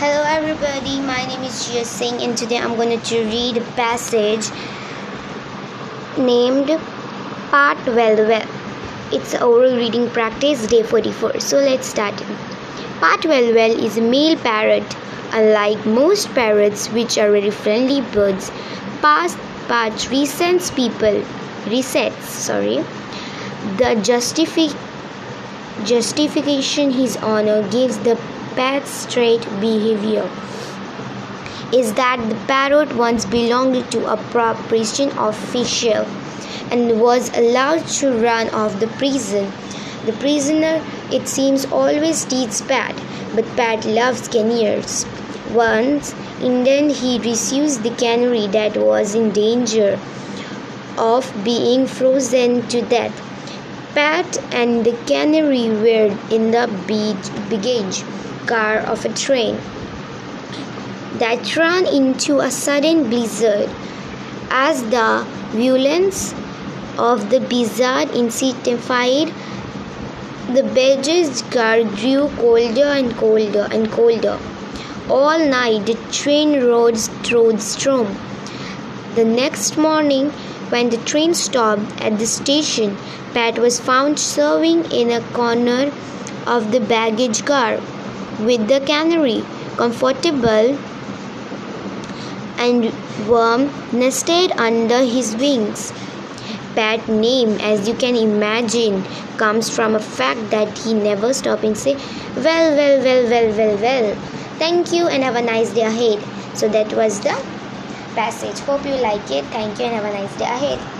Hello everybody, my name is Jia Singh and today I'm going to read a passage named Part Well Well. It's oral reading practice day 44. So let's start. Part Well Well is a male parrot. Unlike most parrots which are very friendly birds, past part resents people resets sorry the justifi- justification his honor gives the pet's trait behavior is that the parrot once belonged to a prison official and was allowed to run off the prison. The prisoner, it seems, always teaches Pat, but Pat loves canaries. Once, Indian, he receives the canary that was in danger of being frozen to death. Pat and the canary were in the baggage car of a train that ran into a sudden blizzard. As the violence of the blizzard intensified, the baggage car grew colder and colder and colder. All night the train rode through the storm. The next morning, when the train stopped at the station, Pat was found serving in a corner of the baggage car with the canary, comfortable and warm, nested under his wings. Pat name, as you can imagine, comes from a fact that he never stopped and say, well, well, well, well, well, well. Thank you and have a nice day ahead. So that was the passage. Hope you like it. Thank you and have a nice day ahead.